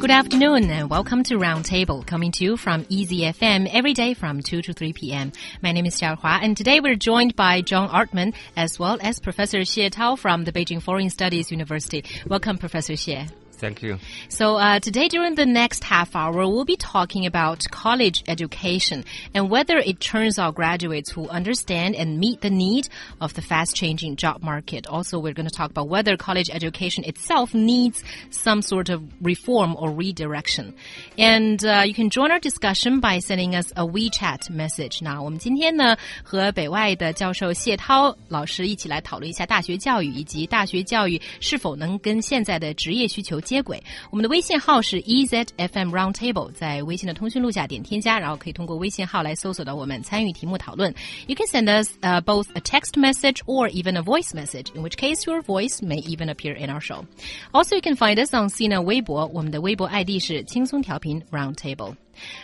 Good afternoon and welcome to Roundtable, coming to you from Easy FM every day from 2 to 3 p.m. My name is Xiaohua and today we're joined by John Artman as well as Professor Xie Tao from the Beijing Foreign Studies University. Welcome, Professor Xie. Thank you. So uh, today, during the next half hour, we'll be talking about college education and whether it turns out graduates who understand and meet the need of the fast-changing job market. Also, we're going to talk about whether college education itself needs some sort of reform or redirection. And uh, you can join our discussion by sending us a WeChat message. 那我们今天呢，和北外的教授谢涛老师一起来讨论一下大学教育以及大学教育是否能跟现在的职业需求。 接轨。我们的微信号是 EZFM Roundtable，在微信的通讯录下点添加，然后可以通过微信号来搜索到我们，参与题目讨论。You can send us uh, both a text message or even a voice message, in which case your voice may even appear in our show. Also, you can find us on Sina 微博，我们的微博 ID 是轻松调频 Roundtable。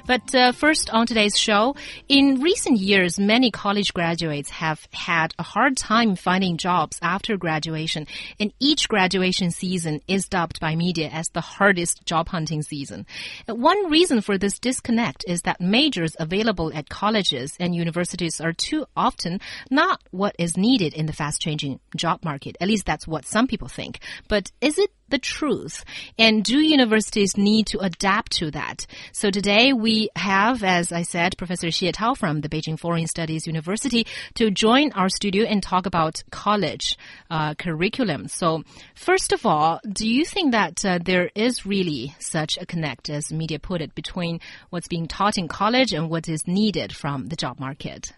But uh, first, on today's show, in recent years, many college graduates have had a hard time finding jobs after graduation, and each graduation season is dubbed by media as the hardest job hunting season. One reason for this disconnect is that majors available at colleges and universities are too often not what is needed in the fast changing job market. At least that's what some people think. But is it the truth? And do universities need to adapt to that? So today we have, as I said, Professor Xie Tao from the Beijing Foreign Studies University to join our studio and talk about college uh, curriculum. So first of all, do you think that uh, there is really such a connect, as media put it, between what's being taught in college and what is needed from the job market?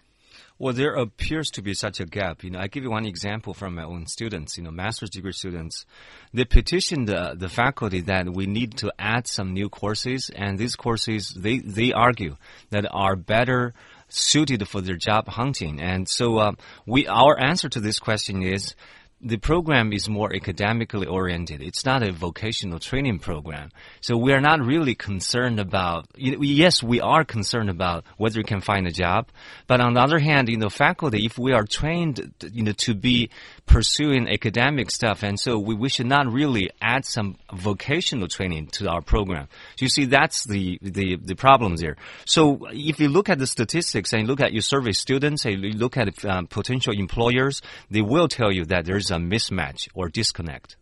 Well, there appears to be such a gap. You know, I give you one example from my own students. You know, master's degree students, they petitioned the, the faculty that we need to add some new courses, and these courses they they argue that are better suited for their job hunting. And so, uh, we our answer to this question is the program is more academically oriented. It's not a vocational training program. So we are not really concerned about, yes, we are concerned about whether you can find a job. But on the other hand, you know, faculty, if we are trained, you know, to be pursuing academic stuff, and so we, we should not really add some vocational training to our program. So you see, that's the, the, the problems there. So if you look at the statistics and look at your survey students and you look at um, potential employers, they will tell you that there's there's a mismatch or disconnect.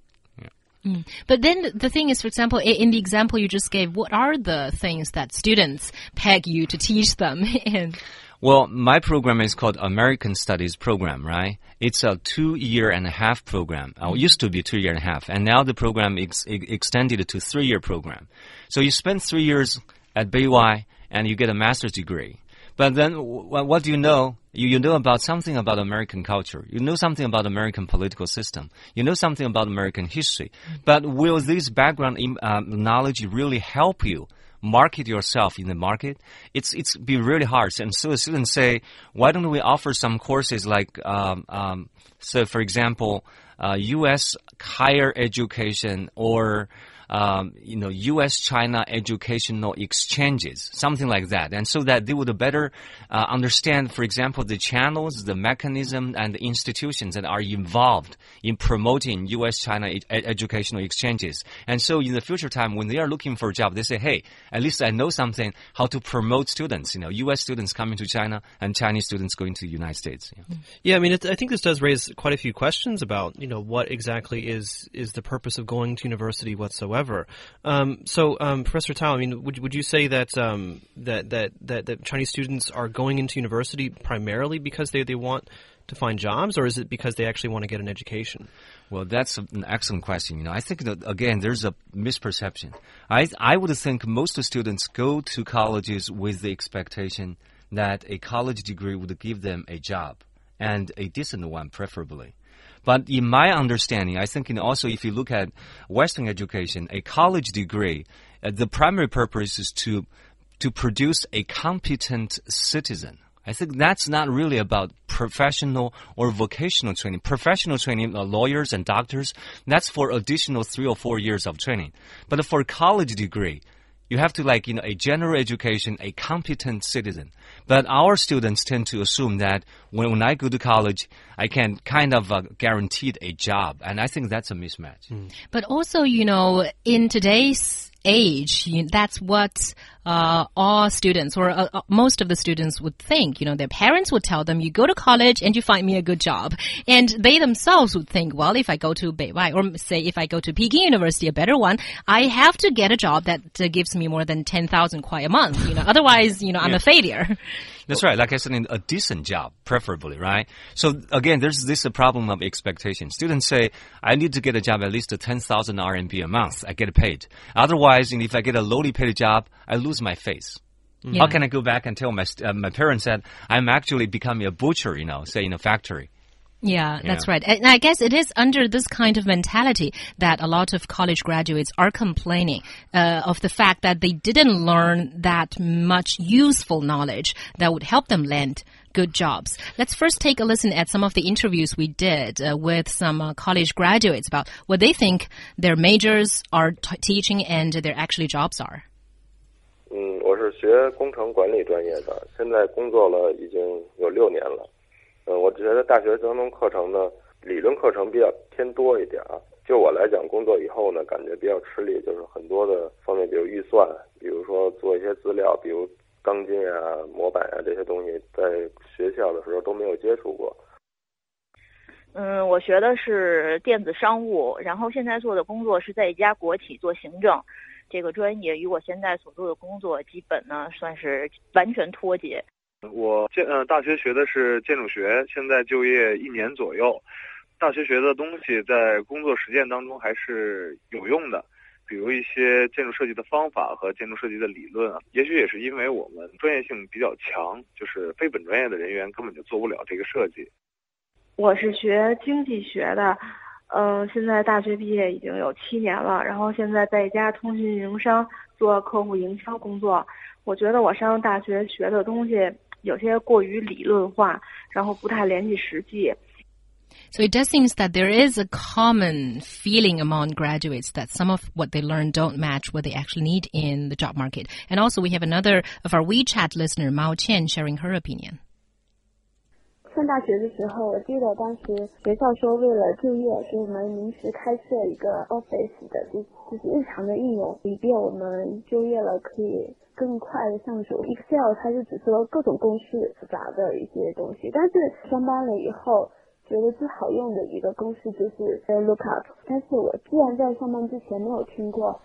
Mm. But then the thing is, for example, in the example you just gave, what are the things that students peg you to teach them? and well, my program is called American Studies Program, right? It's a two year and a half program. Uh, it used to be two year and a half, and now the program is ex extended to three year program. So you spend three years at Beiwai and you get a master's degree. But then, what do you know? You, you know about something about American culture. You know something about American political system. You know something about American history. But will this background uh, knowledge really help you market yourself in the market? It's it's be really hard. And so students say, why don't we offer some courses like, um, um, so for example, uh, U.S. higher education or um, you know, U.S.-China educational exchanges, something like that, and so that they would better uh, understand, for example, the channels, the mechanism, and the institutions that are involved in promoting U.S.-China ed educational exchanges. And so, in the future time, when they are looking for a job, they say, "Hey, at least I know something how to promote students. You know, U.S. students coming to China and Chinese students going to the United States." Yeah, yeah I mean, I think this does raise quite a few questions about you know what exactly is is the purpose of going to university whatsoever whatsoever. Um, so, um, Professor Tao, I mean, would would you say that, um, that that that that Chinese students are going into university primarily because they they want to find jobs, or is it because they actually want to get an education? Well, that's an excellent question. You know, I think that again, there's a misperception. I I would think most students go to colleges with the expectation that a college degree would give them a job and a decent one, preferably. But in my understanding, I think also if you look at Western education, a college degree, uh, the primary purpose is to to produce a competent citizen. I think that's not really about professional or vocational training. Professional training, uh, lawyers and doctors, that's for additional three or four years of training. But for college degree, You have to like, you know, a general education, a competent citizen. But our students tend to assume that when, when I go to college, I can kind of uh, guaranteed a job. And I think that's a mismatch. Mm. But also, you know, in today's age, you, that's what uh, all students or uh, uh, most of the students would think. You know, their parents would tell them, "You go to college and you find me a good job," and they themselves would think, "Well, if I go to Beiwai or say if I go to Peking University, a better one, I have to get a job that uh, gives me more than ten thousand kuai a month. You know, otherwise, you know, I'm yeah. a failure." That's right. Like I said, a decent job, preferably, right? So again, there's this problem of expectation. Students say, I need to get a job at least 10,000 RMB a month. I get paid. Otherwise, if I get a lowly paid job, I lose my face. Yeah. How can I go back and tell my, uh, my parents that I'm actually becoming a butcher, you know, say in a factory? Yeah, that's right. And I guess it is under this kind of mentality that a lot of college graduates are complaining uh, of the fact that they didn't learn that much useful knowledge that would help them land good jobs. Let's first take a listen at some of the interviews we did uh, with some uh, college graduates about what they think their majors are teaching and their actually jobs are. 嗯，我是学工程管理专业的，现在工作了已经有六年了。嗯，我觉得大学当中课程呢，理论课程比较偏多一点啊。就我来讲，工作以后呢，感觉比较吃力，就是很多的方面，比如预算，比如说做一些资料，比如钢筋啊、模板啊这些东西，在学校的时候都没有接触过。嗯，我学的是电子商务，然后现在做的工作是在一家国企做行政，这个专业与我现在所做的工作基本呢算是完全脱节。我建呃大学学的是建筑学，现在就业一年左右。大学学的东西在工作实践当中还是有用的，比如一些建筑设计的方法和建筑设计的理论啊。也许也是因为我们专业性比较强，就是非本专业的人员根本就做不了这个设计。我是学经济学的，嗯，现在大学毕业已经有七年了，然后现在在一家通讯运营商做客户营销工作。我觉得我上大学学的东西。有些过于理论化，然后不太联系实际。So it does seem that there is a common feeling among graduates that some of what they learn don't match what they actually need in the job market. And also, we have another of our WeChat listener, Mao Qian, sharing her opinion. 上大学的时候，我记得当时学校说为了就业，给我们临时开设一个 Office 的，就就是日常的应用，以便我们就业了可以更快的上手。Excel 它是只说各种公式复杂的一些东西，但是上班了以后，觉得最好用的一个公式就是 Lookup，但是我既然在上班之前没有听过。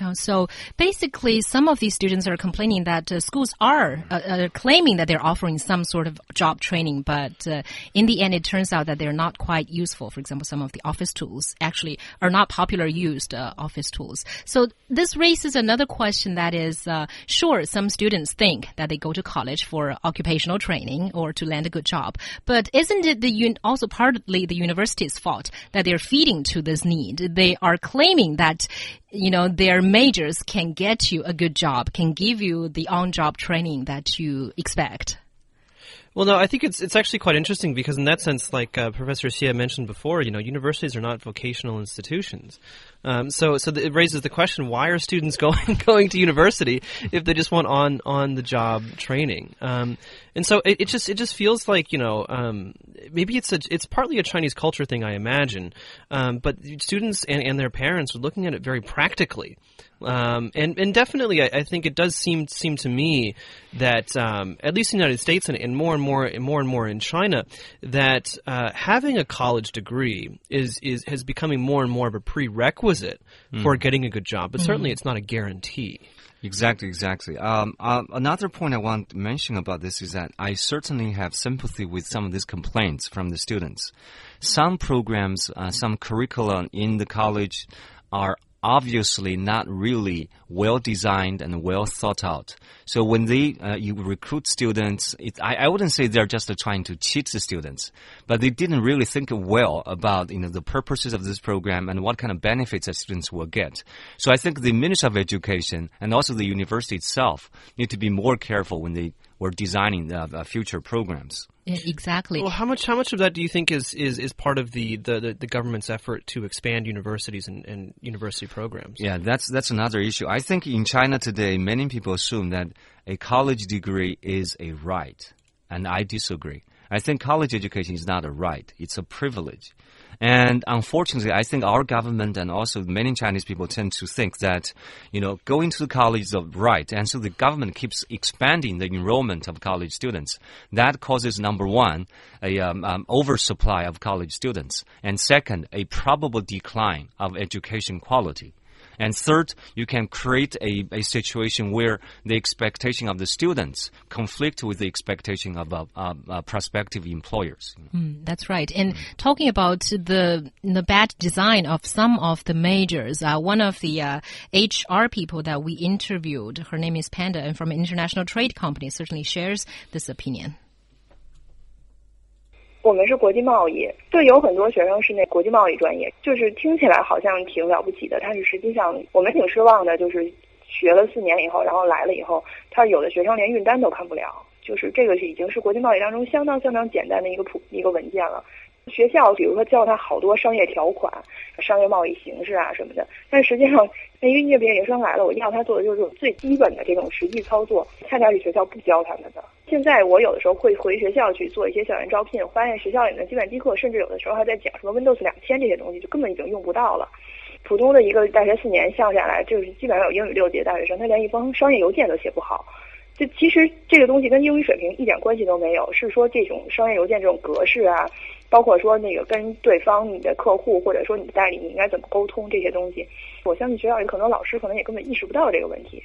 Uh, so basically, some of these students are complaining that uh, schools are uh, uh claiming that they're offering some sort of job training, but uh, in the end, it turns out that they're not quite useful. For example, some of the office tools actually are not popular used uh, office tools. So this raises another question that is, sure, some students think that they go to college for occupational training or to land a good job, but isn't it the also partly the university's fault that they're feeding to this need? They are claiming that you know, their majors can get you a good job, can give you the on-job training that you expect. Well, no, I think it's it's actually quite interesting because in that sense, like uh, Professor Xie mentioned before, you know, universities are not vocational institutions. Um, so so it raises the question: Why are students going going to university if they just want on on the job training? Um, and so it, it, just it just feels like you know um, maybe it's a it's partly a Chinese culture thing, I imagine. Um, but students and, and their parents are looking at it very practically. Um, and and definitely, I, I, think it does seem seem to me that um, at least in the United States and, and, more and more and more and more in China, that uh, having a college degree is is has becoming more and more of a prerequisite mm. for getting a good job. But mm -hmm. certainly, it's not a guarantee. Exactly, exactly. Um, uh, another point I want to mention about this is that I certainly have sympathy with some of these complaints from the students. Some programs, uh, some curricula in the college are obviously not really well designed and well thought out. So when they uh, you recruit students, it, I, I wouldn't say they're just uh, trying to cheat the students, but they didn't really think well about you know the purposes of this program and what kind of benefits that students will get. So I think the Ministry of Education and also the university itself need to be more careful when they were designing uh, future programs. Exactly. Well, how much how much of that do you think is is, is part of the, the, the, the government's effort to expand universities and, and university programs? Yeah, that's that's another issue. I think in China today, many people assume that a college degree is a right, and I disagree. I think college education is not a right; it's a privilege. And unfortunately, I think our government and also many Chinese people tend to think that, you know, going to college is right. And so the government keeps expanding the enrollment of college students. That causes, number one, a um, um, oversupply of college students. And second, a probable decline of education quality. And third, you can create a, a situation where the expectation of the students conflict with the expectation of uh, uh, uh, prospective employers. Mm, that's right. And talking about the the bad design of some of the majors, uh, one of the HR uh, people that we interviewed, her name is Panda, and from an international trade company, certainly shares this opinion. 我们是国际贸易，对，有很多学生是那国际贸易专业，就是听起来好像挺了不起的，但是实际上我们挺失望的，就是学了四年以后，然后来了以后，他有的学生连运单都看不了，就是这个是已经是国际贸易当中相当相当简单的一个普一个文件了。学校比如说教他好多商业条款、商业贸易形式啊什么的，但实际上那一个应届学生来了，我要他做的就是这种最基本的这种实际操作，恰恰是学校不教他们的。现在我有的时候会回学校去做一些校园招聘，发现学校里面的计算机课，甚至有的时候还在讲什么 Windows 两千这些东西，就根本已经用不到了。普通的一个大学四年上下来，就是基本上有英语六级的大学生，他连一封商业邮件都写不好。就其实这个东西跟英语水平一点关系都没有，是说这种商业邮件这种格式啊，包括说那个跟对方、你的客户或者说你的代理，你应该怎么沟通这些东西，我相信学校里可能老师可能也根本意识不到这个问题。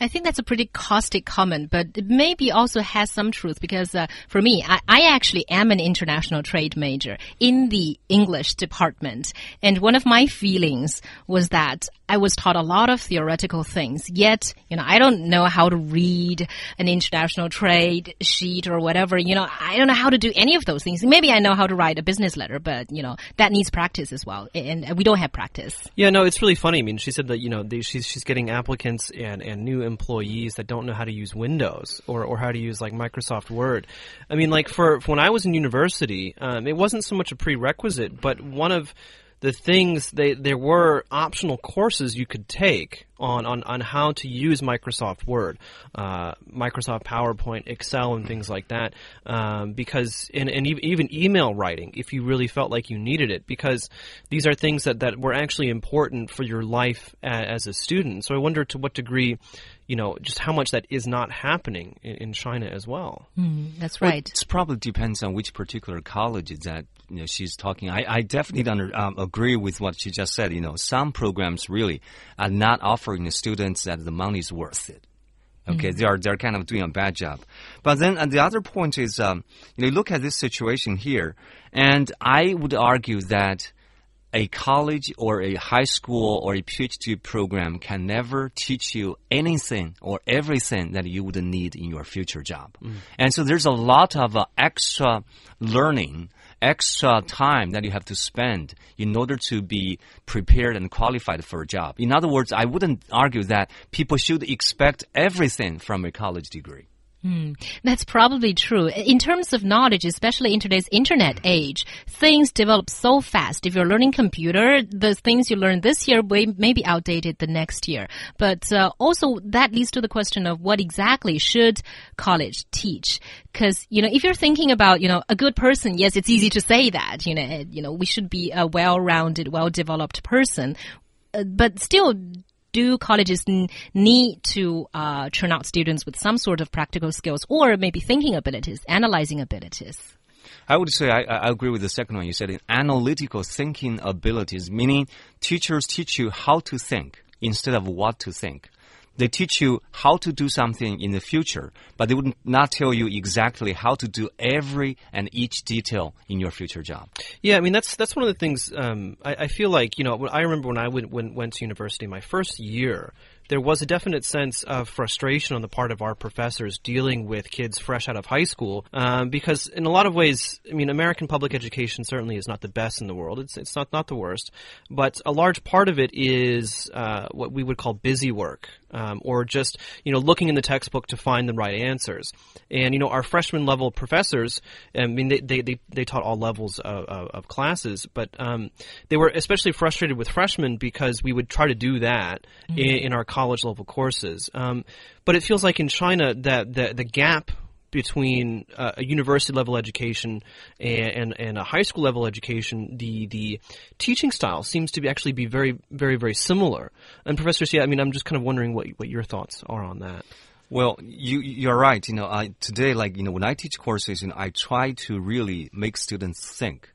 I think that's a pretty caustic comment, but it maybe also has some truth because uh, for me, I, I, actually am an international trade major in the English department. And one of my feelings was that I was taught a lot of theoretical things, yet, you know, I don't know how to read an international trade sheet or whatever. You know, I don't know how to do any of those things. Maybe I know how to write a business letter, but, you know, that needs practice as well. And we don't have practice. Yeah, no, it's really funny. I mean, she said that, you know, she's, she's getting applicants and, and new employees that don't know how to use Windows or, or how to use like Microsoft Word. I mean, like for, for when I was in university, um, it wasn't so much a prerequisite, but one of, the things they there were optional courses you could take on on, on how to use Microsoft Word, uh, Microsoft PowerPoint, Excel, and things like that. Um, because and, and even email writing, if you really felt like you needed it, because these are things that, that were actually important for your life as a student. So I wonder to what degree you know, just how much that is not happening in, in China as well. Mm, that's right. Well, it probably depends on which particular college that you know, she's talking. I, I definitely under, um, agree with what she just said. You know, some programs really are not offering the students that the money is worth it. Okay, mm. they are they're kind of doing a bad job. But then the other point is, um, you know, look at this situation here, and I would argue that a college or a high school or a PhD program can never teach you anything or everything that you would need in your future job. Mm. And so there's a lot of uh, extra learning extra time that you have to spend in order to be prepared and qualified for a job. In other words, I wouldn't argue that people should expect everything from a college degree. Hmm. That's probably true. In terms of knowledge, especially in today's internet age, things develop so fast. If you're learning computer, the things you learn this year may, may be outdated the next year. But uh, also that leads to the question of what exactly should college teach? Because, you know, if you're thinking about, you know, a good person, yes, it's easy to say that, you know, you know, we should be a well-rounded, well-developed person. Uh, but still, do colleges need to uh, turn out students with some sort of practical skills or maybe thinking abilities, analyzing abilities? I would say I, I, agree with the second one. You said analytical thinking abilities, meaning teachers teach you how to think instead of what to think. They teach you how to do something in the future, but they would not tell you exactly how to do every and each detail in your future job. Yeah, I mean that's that's one of the things um, I, I, feel like you know I remember when I went went to university my first year there was a definite sense of frustration on the part of our professors dealing with kids fresh out of high school, um, because in a lot of ways, I mean, American public education certainly is not the best in the world. It's it's not not the worst, but a large part of it is uh, what we would call busy work um, or just you know looking in the textbook to find the right answers. And you know our freshman level professors, I mean they they, they, they taught all levels of, of, of classes, but um, they were especially frustrated with freshmen because we would try to do that mm-hmm. in, in, our college level courses. Um, but it feels like in China that the the gap between uh, a university level education and, and, and, a high school level education, the the teaching style seems to be actually be very very very similar. And Professor, yeah, I mean, I'm just kind of wondering what what your thoughts are on that. Well, you you're right. You know, I today like you know when I teach courses, you know, I try to really make students think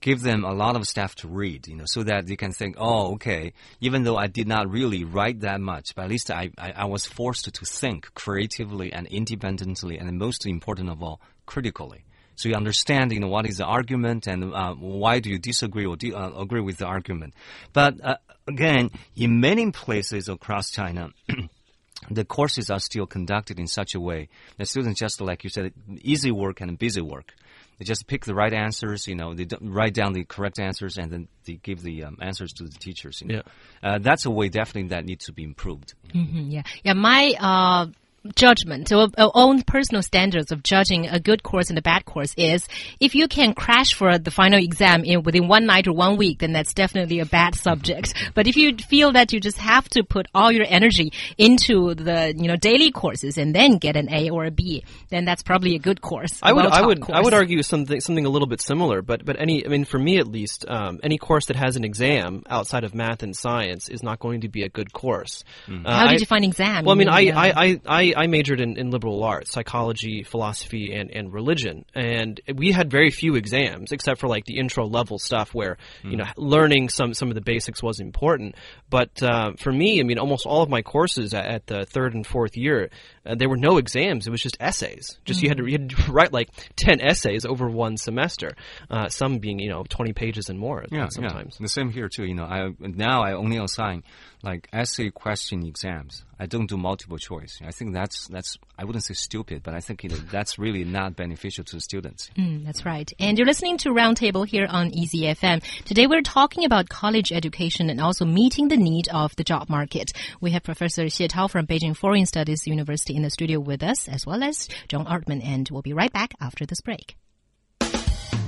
give them a lot of stuff to read, you know, so that they can think, oh, okay, even though I did not really write that much, but at least I, I, I was forced to think creatively and independently, and most important of all, critically. So you understand, you know, what is the argument and uh, why do you disagree or uh, agree with the argument. But uh, again, in many places across China, the courses are still conducted in such a way that students just like you said, easy work and busy work. They just pick the right answers, you know, they write down the correct answers and then they give the um, answers to the teachers. You know? Yeah. Uh, that's a way definitely that needs to be improved. Mm -hmm, yeah. Yeah. My, uh, judgment or our own personal standards of judging a good course and a bad course is if you can crash for the final exam in within one night or one week, then that's definitely a bad subject. But if you feel that you just have to put all your energy into the you know daily courses and then get an A or a B, then that's probably a good course. I would I would course. I would argue something something a little bit similar, but but any I mean for me at least, um, any course that has an exam outside of math and science is not going to be a good course. Mm. Uh, How did I, you find exam? Well, I mean, I, I, I, I I, majored in, in liberal arts, psychology, philosophy, and, and religion. And we had very few exams, except for like the intro level stuff where, mm. you know, hmm. learning some, some of the basics was important. But uh, for me, I mean, almost all of my courses at, at the third and fourth year, uh, there were no exams. It was just essays. Just mm. you, had to, you had to write like 10 essays over one semester, uh, some being, you know, 20 pages and more yeah, sometimes. Yeah. The same here, too. You know, I now I only assign like essay question exams. I don't do multiple choice. I think that's that's I wouldn't say stupid, but I think you know that's really not beneficial to students. Mm, that's right. And you're listening to Roundtable here on Easy FM. Today we're talking about college education and also meeting the need of the job market. We have Professor Xie Tao from Beijing Foreign Studies University in the studio with us, as well as John Artman, and we'll be right back after this break.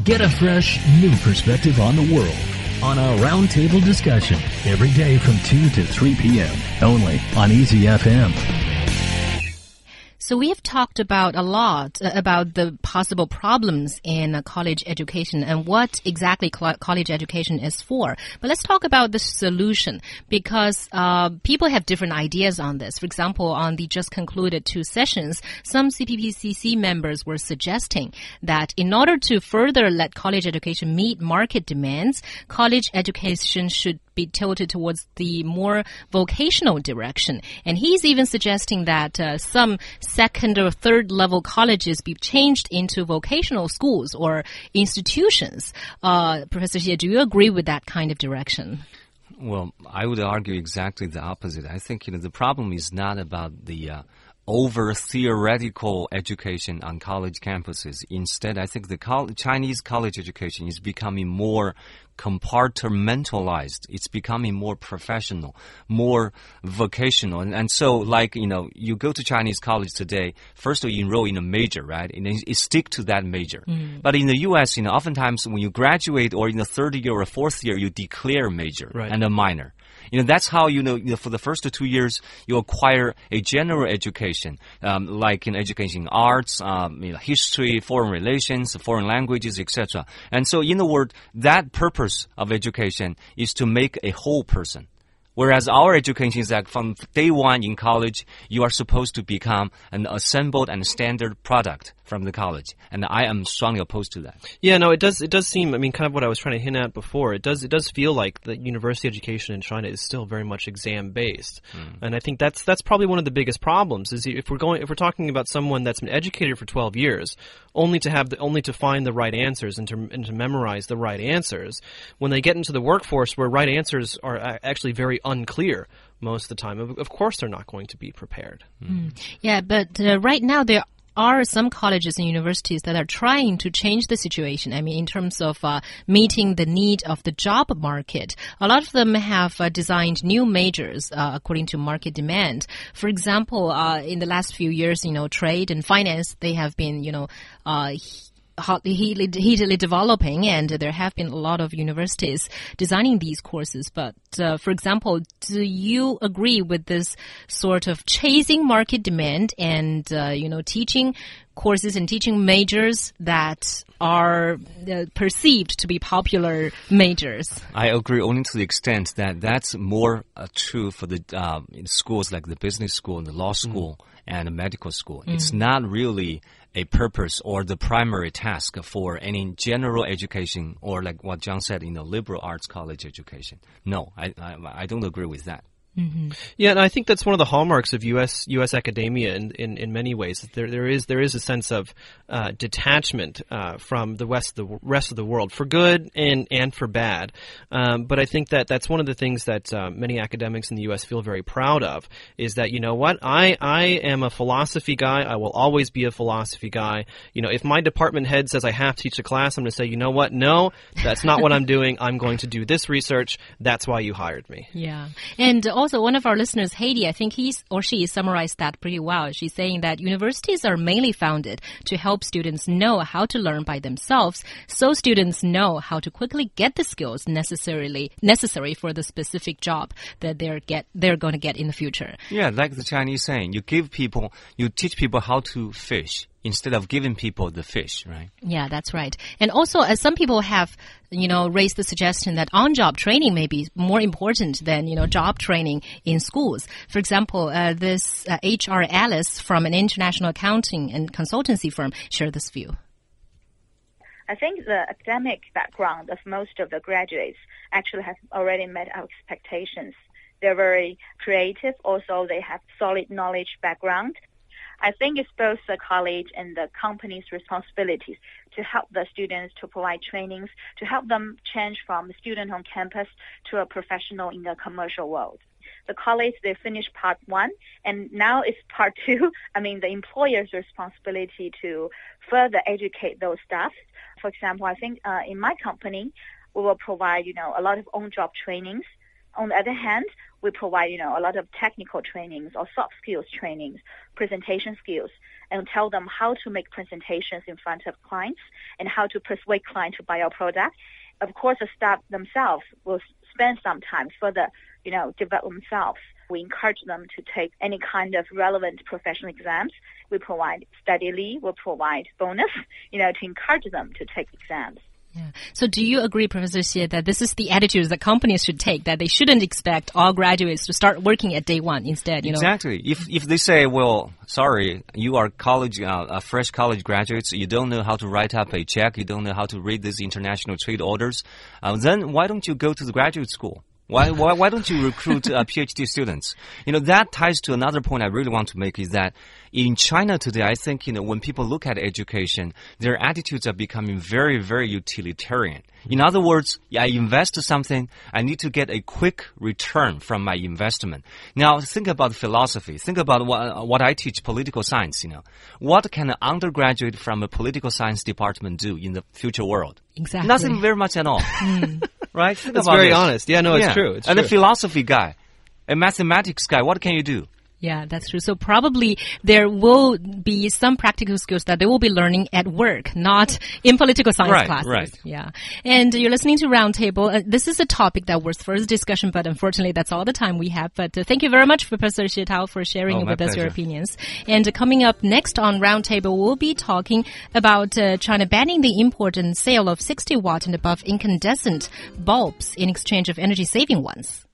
Get a fresh, new perspective on the world on a roundtable discussion every day from 2 to 3 p.m. only on Easy FM. So we have talked about a lot uh, about the possible problems in college education and what exactly college education is for. But let's talk about the solution because uh, people have different ideas on this. For example, on the just concluded two sessions, some CPPCC members were suggesting that in order to further let college education meet market demands, college education should be tilted towards the more vocational direction. And he's even suggesting that uh, some second or third level colleges be changed into vocational schools or institutions. Uh, Professor Xie, do you agree with that kind of direction? Well, I would argue exactly the opposite. I think you know the problem is not about the uh, over theoretical education on college campuses. Instead, I think the Chinese college education is becoming more compartmentalized. It's becoming more professional, more vocational. And, and so, like, you know, you go to Chinese college today, first you enroll in a major, right? And then you stick to that major. Mm. But in the U.S., you know, oftentimes when you graduate or in the third year or fourth year, you declare a major right. and a minor. You know, that's how you know, you know, for the first two years you acquire a general education, um, like in education arts, um, you know, history, foreign relations, foreign languages, etc. And so, in a word, that purpose of education is to make a whole person. Whereas our education is that from day one in college, you are supposed to become an assembled and standard product from the college, and I am strongly opposed to that. Yeah, no, it does. It does seem. I mean, kind of what I was trying to hint at before. It does. It does feel like the university education in China is still very much exam based, mm. and I think that's that's probably one of the biggest problems. Is if we're going if we're talking about someone that's been educated for twelve years, only to have the, only to find the right answers and to and to memorize the right answers, when they get into the workforce where right answers are actually very unclear most of the time. Of, course, they're not going to be prepared. Mm. Yeah, but uh, right now there are some colleges and universities that are trying to change the situation. I mean, in terms of uh, meeting the need of the job market, a lot of them have uh, designed new majors uh, according to market demand. For example, uh, in the last few years, you know, trade and finance they have been, you know uh, heatedly developing, and there have been a lot of universities designing these courses. But uh, for example, do you agree with this sort of chasing market demand and uh, you know teaching courses and teaching majors that are uh, perceived to be popular majors? I agree only to the extent that that's more uh, true for the uh, schools like the business school and the law school. Mm. And the medical school. Mm. It's not really a purpose or the primary task for any general education or like what John said, you know, liberal arts college education. No, I, I, I don't agree with that. Mm -hmm. Yeah, and I think that's one of the hallmarks of U.S. U.S. academia in, in, in many ways. There there is there is a sense of uh, detachment uh, from the rest of the rest of the world for good and and for bad. Um, but I think that that's one of the things that uh, many academics in the U.S. feel very proud of is that you know what I I am a philosophy guy. I will always be a philosophy guy. You know, if my department head says I have to teach a class, I'm going to say, you know what? No, that's not what I'm doing. I'm going to do this research. That's why you hired me. Yeah, and also one of our listeners, Haiti, I think he's or she summarized that pretty well. She's saying that universities are mainly founded to help students know how to learn by themselves, so students know how to quickly get the skills necessarily necessary for the specific job that they're get they're going to get in the future. Yeah, like the Chinese saying, you give people, you teach people how to fish instead of giving people the fish, right? Yeah, that's right. And also, as some people have, you know, raised the suggestion that on-job training may be more important than, you know, job training in schools. For example, uh, this uh, HR Alice from an international accounting and consultancy firm shared this view. I think the academic background of most of the graduates actually have already met our expectations. They're very creative. Also, they have solid knowledge background. I think it's both the college and the company's responsibilities to help the students to provide trainings to help them change from student on campus to a professional in the commercial world. The college, they finished part one, and now it's part two. I mean, the employer's responsibility to further educate those staff. For example, I think uh, in my company, we will provide, you know, a lot of on-job trainings. On the other hand, we provide, you know, a lot of technical trainings or soft skills trainings, presentation skills, and tell them how to make presentations in front of clients and how to persuade clients to buy our product. Of course, the staff themselves will spend some time further, you know, develop themselves. We encourage them to take any kind of relevant professional exams. We provide study leave, we provide bonus, you know, to encourage them to take exams. Yeah. So do you agree, Professor Xie, that this is the attitude that companies should take, that they shouldn't expect all graduates to start working at day one instead, you know? Exactly. If, if they say, well, sorry, you are college, uh, fresh college graduates, you don't know how to write up a check, you don't know how to read these international trade orders, uh, then why don't you go to the graduate school? Why, why, why don't you recruit uh, PhD students? You know, that ties to another point I really want to make is that in China today, I think, you know, when people look at education, their attitudes are becoming very, very utilitarian. In other words, I invest something, I need to get a quick return from my investment. Now, think about philosophy. Think about what, what I teach, political science, you know. What can an undergraduate from a political science department do in the future world? Exactly. Nothing very much at all. Mm. right? Think That's very this. honest. Yeah, no, it's yeah. true. It's and true. a philosophy guy, a mathematics guy, what can you do? Yeah, that's true. So probably there will be some practical skills that they will be learning at work, not in political science right, classes. Right. Yeah. And you're listening to Roundtable. Uh, this is a topic that was first discussion, but unfortunately that's all the time we have. But uh, thank you very much, Professor Xie Tao, for sharing oh, with pleasure. us your opinions. And uh, coming up next on Roundtable, we'll be talking about uh, China banning the import and sale of 60 watt and above incandescent bulbs in exchange of energy saving ones.